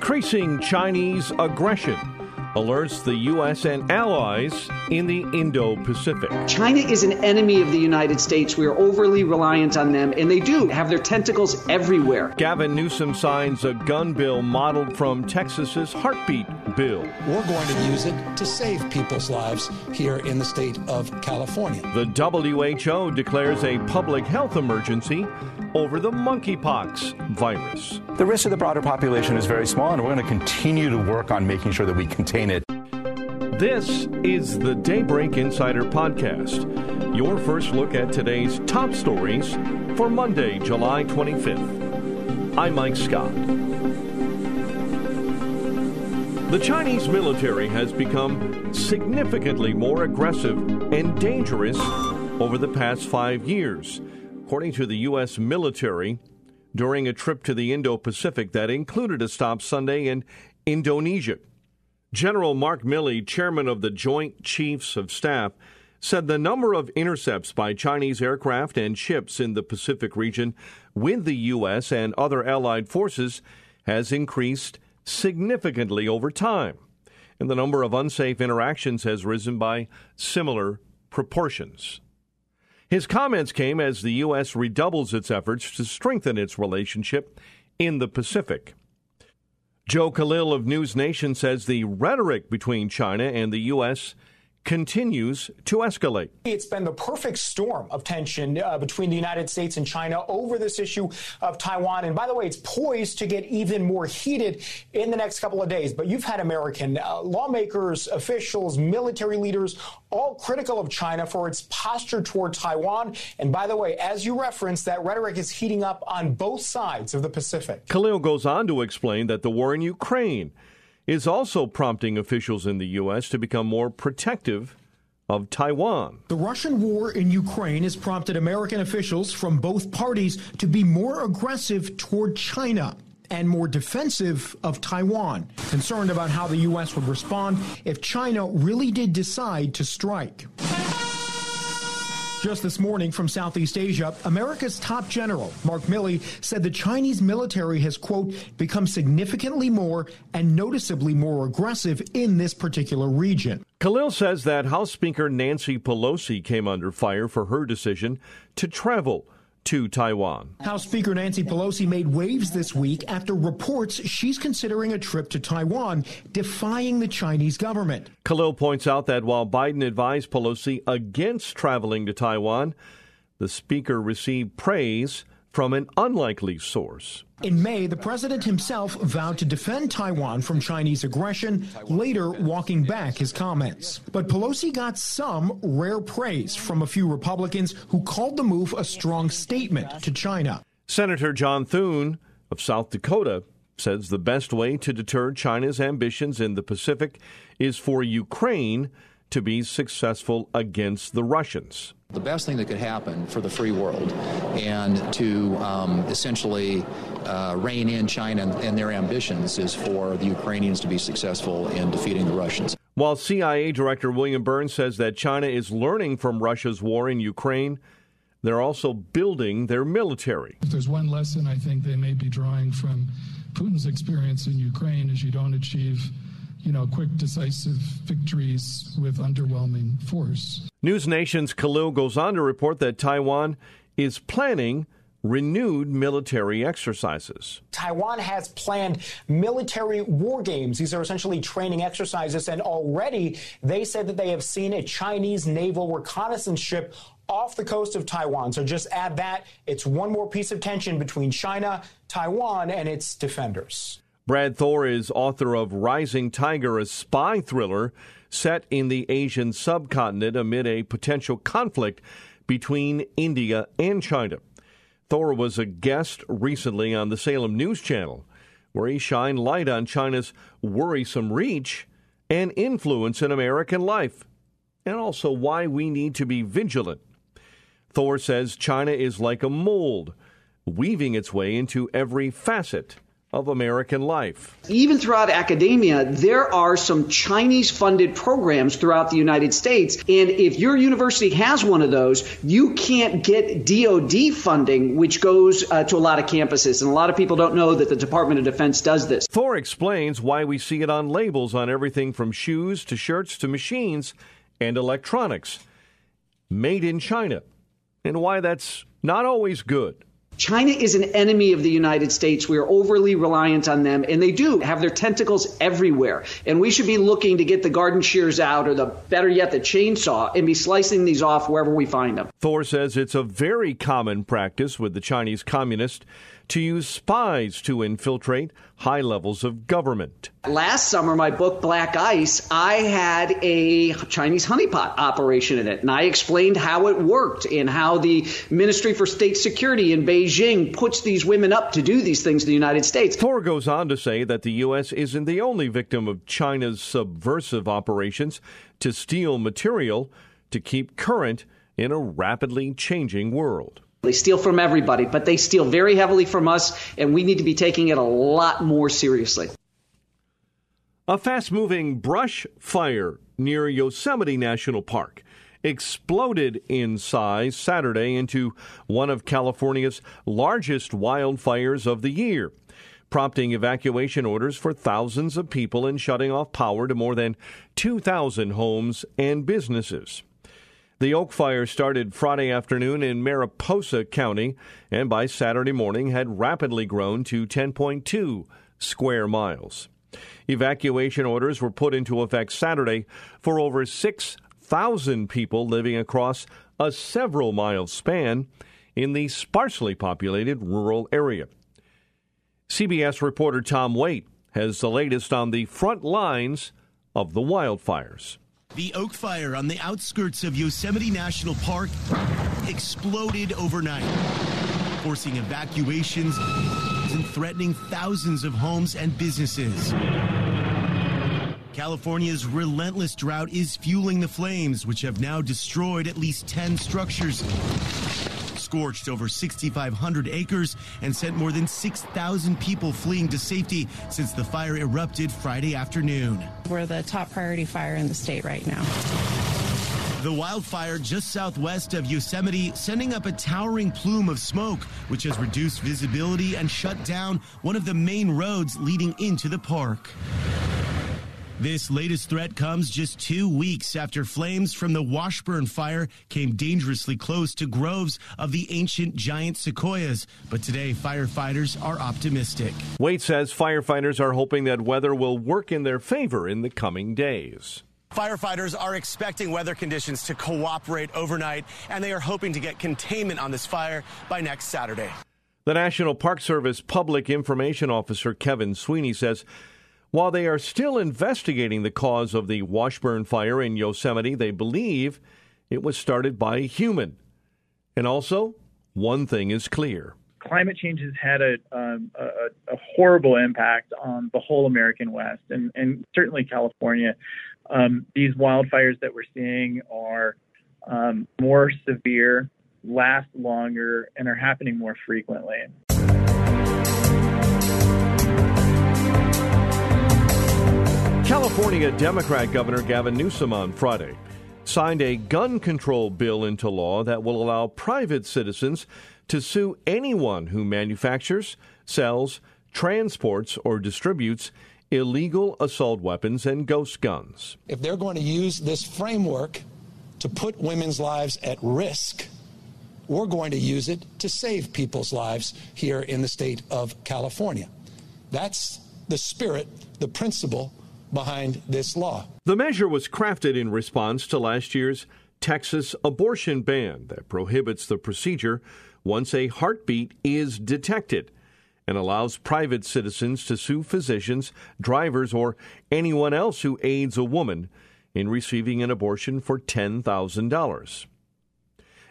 Increasing Chinese aggression alerts the U.S. and allies in the Indo Pacific. China is an enemy of the United States. We are overly reliant on them, and they do have their tentacles everywhere. Gavin Newsom signs a gun bill modeled from Texas's heartbeat bill. We're going to use it to save people's lives here in the state of California. The WHO declares a public health emergency over the monkeypox virus. The risk of the broader population is very small, and we're going to continue to work on making sure that we contain it. This is the Daybreak Insider Podcast, your first look at today's top stories for Monday, July 25th. I'm Mike Scott. The Chinese military has become significantly more aggressive and dangerous over the past five years, according to the U.S. military during a trip to the Indo Pacific that included a stop Sunday in Indonesia. General Mark Milley, chairman of the Joint Chiefs of Staff, said the number of intercepts by Chinese aircraft and ships in the Pacific region with the U.S. and other allied forces has increased significantly over time, and the number of unsafe interactions has risen by similar proportions. His comments came as the U.S. redoubles its efforts to strengthen its relationship in the Pacific. Joe Khalil of News Nation says the rhetoric between China and the U.S. continues to escalate. It's been the perfect storm of tension uh, between the United States and China over this issue of Taiwan. And by the way, it's poised to get even more heated in the next couple of days. But you've had American uh, lawmakers, officials, military leaders all critical of China for its posture toward Taiwan. And by the way, as you referenced, that rhetoric is heating up on both sides of the Pacific. Khalil goes on to explain that the war in Ukraine is also prompting officials in the U.S. to become more protective of Taiwan. The Russian war in Ukraine has prompted American officials from both parties to be more aggressive toward China and more defensive of Taiwan, concerned about how the U.S. would respond if China really did decide to strike. Just this morning from Southeast Asia, America's top general, Mark Milley, said the Chinese military has, quote, become significantly more and noticeably more aggressive in this particular region. Khalil says that House Speaker Nancy Pelosi came under fire for her decision to travel to Taiwan. House Speaker Nancy Pelosi made waves this week after reports she's considering a trip to Taiwan, defying the Chinese government. Khalil points out that while Biden advised Pelosi against traveling to Taiwan, the speaker received praise from an unlikely source. In May, the president himself vowed to defend Taiwan from Chinese aggression, later walking back his comments. But Pelosi got some rare praise from a few Republicans who called the move a strong statement to China. Senator John Thune of South Dakota says the best way to deter China's ambitions in the Pacific is for Ukraine to be successful against the Russians. The best thing that could happen for the free world and to um, essentially uh, rein in China and, and their ambitions is for the Ukrainians to be successful in defeating the Russians. While CIA Director William Burns says that China is learning from Russia's war in Ukraine, they're also building their military. If there's one lesson I think they may be drawing from Putin's experience in Ukraine is you don't achieve you know, quick, decisive victories with underwhelming force. News Nation's Khalil goes on to report that Taiwan is planning renewed military exercises. Taiwan has planned military war games. These are essentially training exercises, and already they said that they have seen a Chinese naval reconnaissance ship off the coast of Taiwan. So just add that. It's one more piece of tension between China, Taiwan, and its defenders. Brad Thor is author of Rising Tiger, a spy thriller set in the Asian subcontinent amid a potential conflict between India and China. Thor was a guest recently on the Salem News Channel, where he shined light on China's worrisome reach and influence in American life, and also why we need to be vigilant. Thor says China is like a mold, weaving its way into every facet of American life. Even throughout academia, there are some Chinese funded programs throughout the United States. And if your university has one of those, you can't get DoD funding, which goes uh, to a lot of campuses. And a lot of people don't know that the Department of Defense does this. Thor explains why we see it on labels on everything from shoes to shirts to machines and electronics. Made in China. And why that's not always good. China is an enemy of the United States. We are overly reliant on them, and they do have their tentacles everywhere. And we should be looking to get the garden shears out, or the better yet, the chainsaw, and be slicing these off wherever we find them. Thor says it's a very common practice with the Chinese communists to use spies to infiltrate high levels of government. Last summer, my book Black Ice, I had a Chinese honeypot operation in it, and I explained how it worked and how the Ministry for State Security in Beijing puts these women up to do these things in the United States. Thor goes on to say that the U.S. isn't the only victim of China's subversive operations to steal material to keep current in a rapidly changing world. They steal from everybody, but they steal very heavily from us, and we need to be taking it a lot more seriously. A fast moving brush fire near Yosemite National Park exploded in size Saturday into one of California's largest wildfires of the year, prompting evacuation orders for thousands of people and shutting off power to more than 2,000 homes and businesses. The Oak Fire started Friday afternoon in Mariposa County and by Saturday morning had rapidly grown to 10.2 square miles. Evacuation orders were put into effect Saturday for over 6,000 people living across a several mile span in the sparsely populated rural area. CBS reporter Tom Waite has the latest on the front lines of the wildfires. The Oak Fire on the outskirts of Yosemite National Park exploded overnight, forcing evacuations and threatening thousands of homes and businesses. California's relentless drought is fueling the flames, which have now destroyed at least 10 structures scorched over 6,500 acres and sent more than 6,000 people fleeing to safety since the fire erupted Friday afternoon. We're the top priority fire in the state right now. The wildfire just southwest of Yosemite sending up a towering plume of smoke, which has reduced visibility and shut down one of the main roads leading into the park. This latest threat comes just two weeks after flames from the Washburn fire came dangerously close to groves of the ancient giant sequoias. But today, firefighters are optimistic. Waite says firefighters are hoping that weather will work in their favor in the coming days. Firefighters are expecting weather conditions to cooperate overnight, and they are hoping to get containment on this fire by next Saturday. The National Park Service Public Information Officer Kevin Sweeney says while they are still investigating the cause of the Washburn fire in Yosemite, they believe it was started by a human. And also, one thing is clear. Climate change has had a, um, a, a, horrible impact on the whole American West and, and certainly California. Um, these wildfires that we're seeing are um, more severe, last longer, and are happening more frequently. California Democrat Governor Gavin Newsom on Friday signed a gun control bill into law that will allow private citizens to sue anyone who manufactures, sells, transports, or distributes illegal assault weapons and ghost guns. If they're going to use this framework to put women's lives at risk, we're going to use it to save people's lives here in the state of California. That's the spirit, the principle behind this law. The measure was crafted in response to last year's Texas abortion ban that prohibits the procedure once a heartbeat is detected and allows private citizens to sue physicians, drivers, or anyone else who aids a woman in receiving an abortion for $10,000.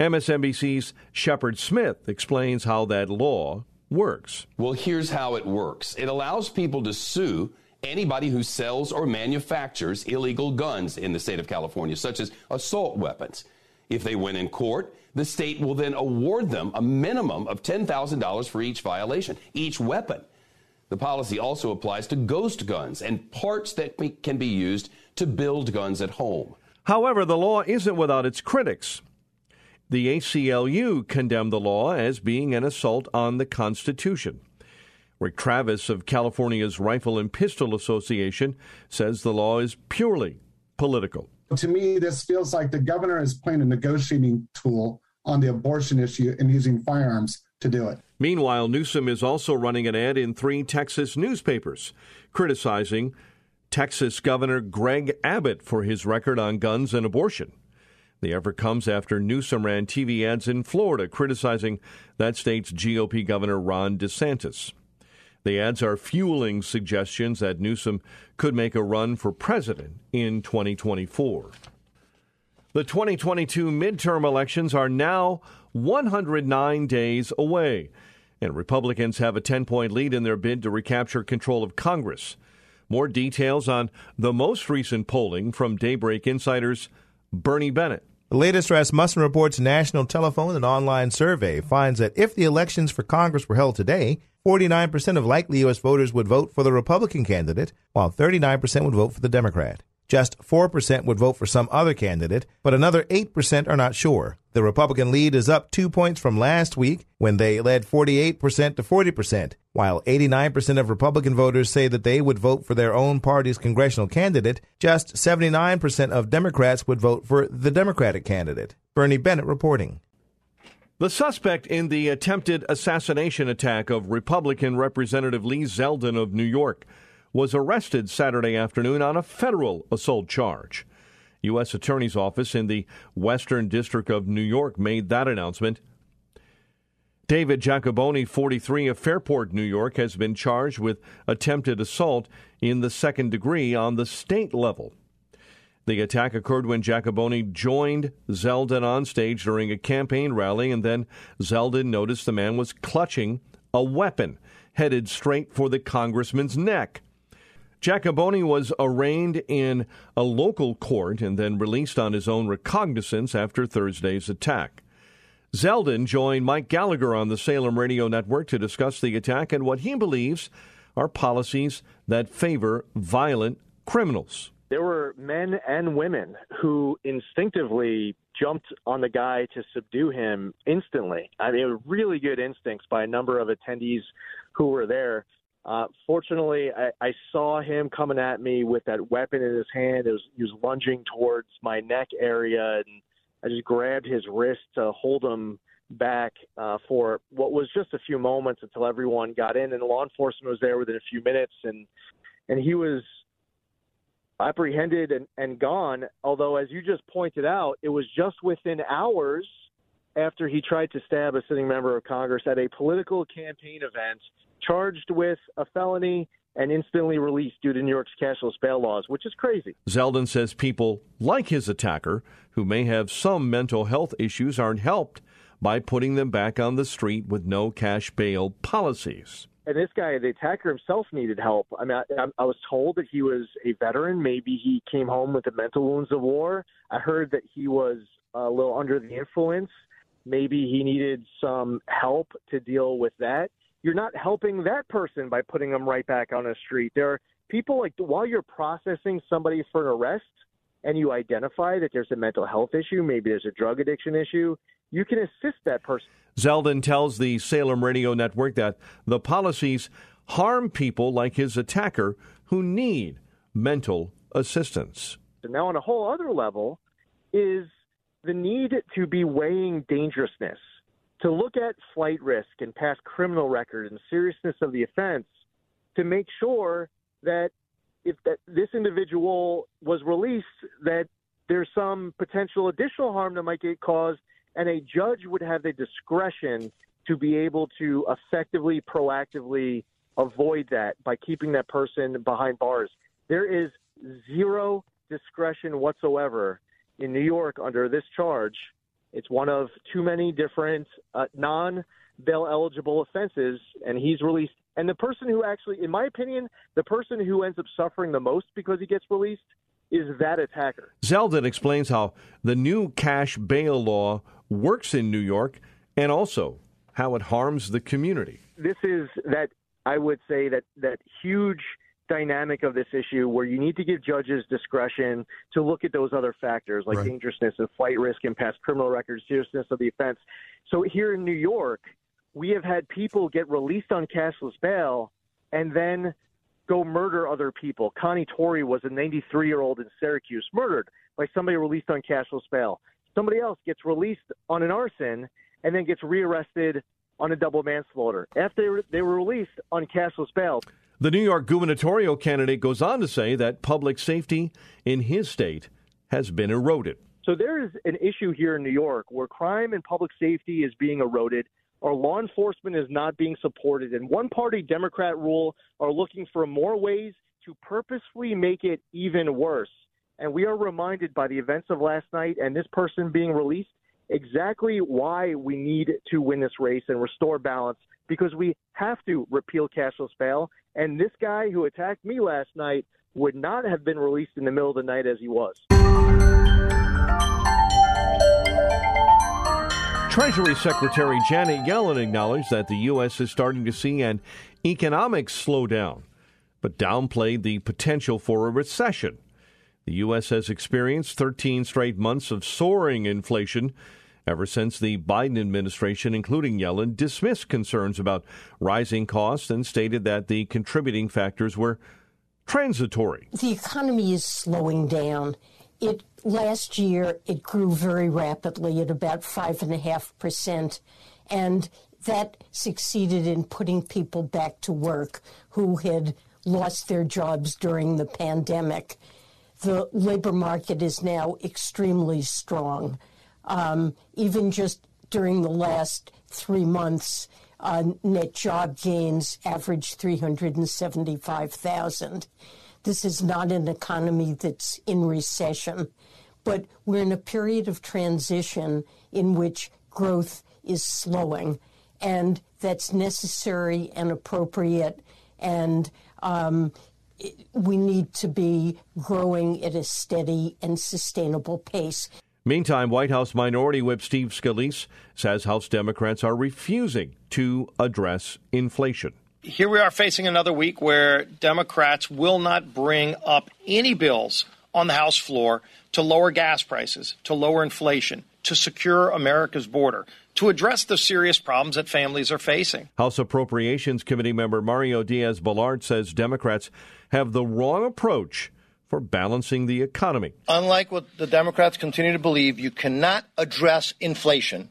MSNBC's Shepard Smith explains how that law works. Well, here's how it works it allows people to sue anybody who sells or manufactures illegal guns in the state of California, such as assault weapons. If they win in court, the state will then award them a minimum of $10,000 for each violation, each weapon. The policy also applies to ghost guns and parts that can be used to build guns at home. However, the law isn't without its critics. The ACLU condemned the law as being an assault on the Constitution. Rick Travis of California's Rifle and Pistol Association says the law is purely political. To me, this feels like the governor is playing a negotiating tool on the abortion issue and using firearms to do it. Meanwhile, Newsom is also running an ad in three Texas newspapers criticizing Texas Governor Greg Abbott for his record on guns and abortion. The effort comes after Newsom ran TV ads in Florida criticizing that state's GOP Governor Ron DeSantis. The ads are fueling suggestions that Newsom could make a run for president in 2024. The 2022 midterm elections are now 109 days away, and Republicans have a 10 point lead in their bid to recapture control of Congress. More details on the most recent polling from Daybreak Insiders Bernie Bennett. The latest Rasmussen Report's national telephone and online survey finds that if the elections for Congress were held today, 49% of likely U.S. voters would vote for the Republican candidate, while 39% would vote for the Democrat. Just 4% would vote for some other candidate, but another 8% are not sure. The Republican lead is up two points from last week when they led 48% to 40%, while 89% of Republican voters say that they would vote for their own party's congressional candidate. Just 79% of Democrats would vote for the Democratic candidate. Bernie Bennett reporting. The suspect in the attempted assassination attack of Republican Representative Lee Zeldin of New York was arrested Saturday afternoon on a federal assault charge. U.S. Attorney's Office in the Western District of New York made that announcement. David Giacobone, 43, of Fairport, New York, has been charged with attempted assault in the second degree on the state level. The attack occurred when Giacobone joined Zeldin on stage during a campaign rally, and then Zeldin noticed the man was clutching a weapon headed straight for the congressman's neck. Giacobone was arraigned in a local court and then released on his own recognizance after Thursday's attack. Zeldin joined Mike Gallagher on the Salem Radio Network to discuss the attack and what he believes are policies that favor violent criminals. There were men and women who instinctively jumped on the guy to subdue him instantly. I mean, really good instincts by a number of attendees who were there. Uh, fortunately, I, I saw him coming at me with that weapon in his hand. It was, he was lunging towards my neck area, and I just grabbed his wrist to hold him back uh, for what was just a few moments until everyone got in, and law enforcement was there within a few minutes, and and he was apprehended and, and gone. Although, as you just pointed out, it was just within hours after he tried to stab a sitting member of Congress at a political campaign event charged with a felony and instantly released due to New York's cashless bail laws, which is crazy. Zeldin says people like his attacker, who may have some mental health issues, aren't helped by putting them back on the street with no cash bail policies. And this guy, the attacker himself, needed help. I mean, I, I was told that he was a veteran. Maybe he came home with the mental wounds of war. I heard that he was a little under the influence. Maybe he needed some help to deal with that you're not helping that person by putting them right back on the street. There are people like while you're processing somebody for an arrest and you identify that there's a mental health issue, maybe there's a drug addiction issue, you can assist that person. Zeldin tells the Salem Radio Network that the policies harm people like his attacker who need mental assistance. And now, on a whole other level, is the need to be weighing dangerousness to look at flight risk and past criminal record and seriousness of the offense to make sure that if that this individual was released that there's some potential additional harm that might get caused and a judge would have the discretion to be able to effectively proactively avoid that by keeping that person behind bars. There is zero discretion whatsoever in New York under this charge It's one of too many different uh, non bail eligible offenses, and he's released. And the person who actually, in my opinion, the person who ends up suffering the most because he gets released is that attacker. Zeldin explains how the new cash bail law works in New York and also how it harms the community. This is that I would say that that huge dynamic of this issue where you need to give judges discretion to look at those other factors like right. dangerousness of flight risk and past criminal records, seriousness of the offense. So here in New York, we have had people get released on cashless bail and then go murder other people. Connie Torrey was a 93 year old in Syracuse, murdered by somebody released on cashless bail. Somebody else gets released on an arson and then gets rearrested on a double manslaughter after they were released on cashless bail. The New York gubernatorial candidate goes on to say that public safety in his state has been eroded. So there is an issue here in New York where crime and public safety is being eroded. Our law enforcement is not being supported, and one party Democrat rule are looking for more ways to purposefully make it even worse. And we are reminded by the events of last night and this person being released exactly why we need to win this race and restore balance because we have to repeal cashless bail. And this guy who attacked me last night would not have been released in the middle of the night as he was. Treasury Secretary Janet Yellen acknowledged that the U.S. is starting to see an economic slowdown, but downplayed the potential for a recession. The U.S. has experienced 13 straight months of soaring inflation ever since the Biden administration, including Yellen, dismissed concerns about rising costs and stated that the contributing factors were transitory. The economy is slowing down. It last year it grew very rapidly at about five and a half percent, and that succeeded in putting people back to work who had lost their jobs during the pandemic. The labor market is now extremely strong. Um, even just during the last three months, uh, net job gains averaged 375,000. This is not an economy that's in recession, but we're in a period of transition in which growth is slowing, and that's necessary and appropriate. And um, we need to be growing at a steady and sustainable pace. Meantime, White House Minority Whip Steve Scalise says House Democrats are refusing to address inflation. Here we are facing another week where Democrats will not bring up any bills on the House floor to lower gas prices, to lower inflation, to secure America's border, to address the serious problems that families are facing. House Appropriations Committee member Mario Diaz Balart says Democrats have the wrong approach for balancing the economy. Unlike what the Democrats continue to believe, you cannot address inflation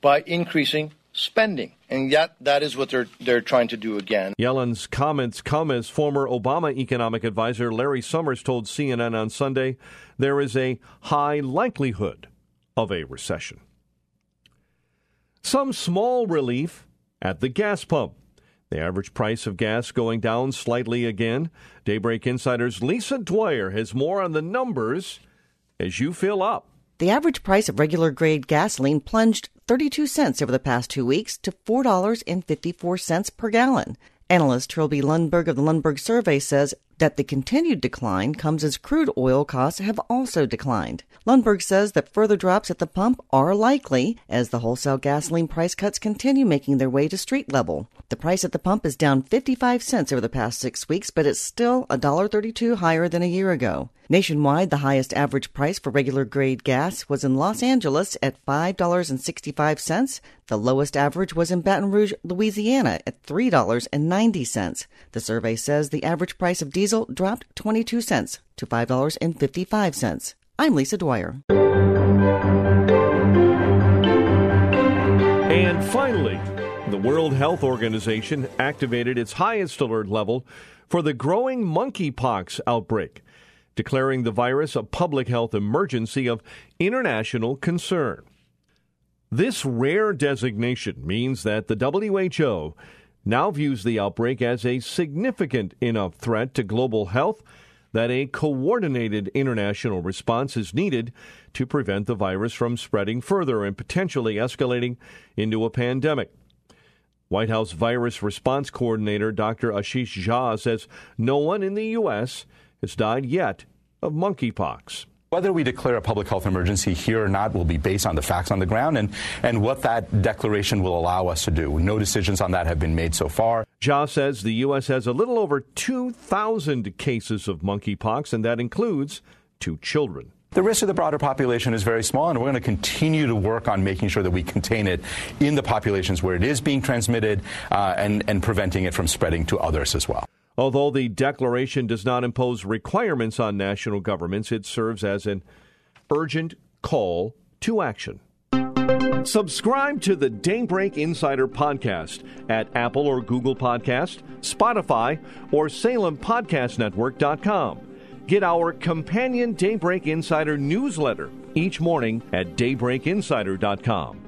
by increasing spending. And yet, that is what they're, they're trying to do again. Yellen's comments come as former Obama economic advisor Larry Summers told CNN on Sunday there is a high likelihood of a recession. Some small relief at the gas pump. The average price of gas going down slightly again. Daybreak Insider's Lisa Dwyer has more on the numbers as you fill up. The average price of regular grade gasoline plunged 32 cents over the past two weeks to $4.54 per gallon. Analyst Trilby Lundberg of the Lundberg Survey says that the continued decline comes as crude oil costs have also declined. Lundberg says that further drops at the pump are likely as the wholesale gasoline price cuts continue making their way to street level. The price at the pump is down 55 cents over the past six weeks, but it's still $1.32 higher than a year ago. Nationwide, the highest average price for regular grade gas was in Los Angeles at $5.65. The lowest average was in Baton Rouge, Louisiana at $3.90. The survey says the average price of diesel dropped 22 cents to $5.55. I'm Lisa Dwyer. And finally, the World Health Organization activated its highest alert level for the growing monkeypox outbreak, declaring the virus a public health emergency of international concern. This rare designation means that the WHO now views the outbreak as a significant enough threat to global health that a coordinated international response is needed to prevent the virus from spreading further and potentially escalating into a pandemic. White House Virus Response Coordinator Dr. Ashish Jha says no one in the U.S. has died yet of monkeypox. Whether we declare a public health emergency here or not will be based on the facts on the ground and, and what that declaration will allow us to do. No decisions on that have been made so far. Jha says the U.S. has a little over 2,000 cases of monkeypox, and that includes two children. The risk of the broader population is very small, and we're going to continue to work on making sure that we contain it in the populations where it is being transmitted uh, and, and preventing it from spreading to others as well. Although the declaration does not impose requirements on national governments, it serves as an urgent call to action. Subscribe to the Daybreak Insider podcast at Apple or Google Podcast, Spotify, or SalemPodcastNetwork.com. Get our companion Daybreak Insider newsletter each morning at daybreakinsider.com.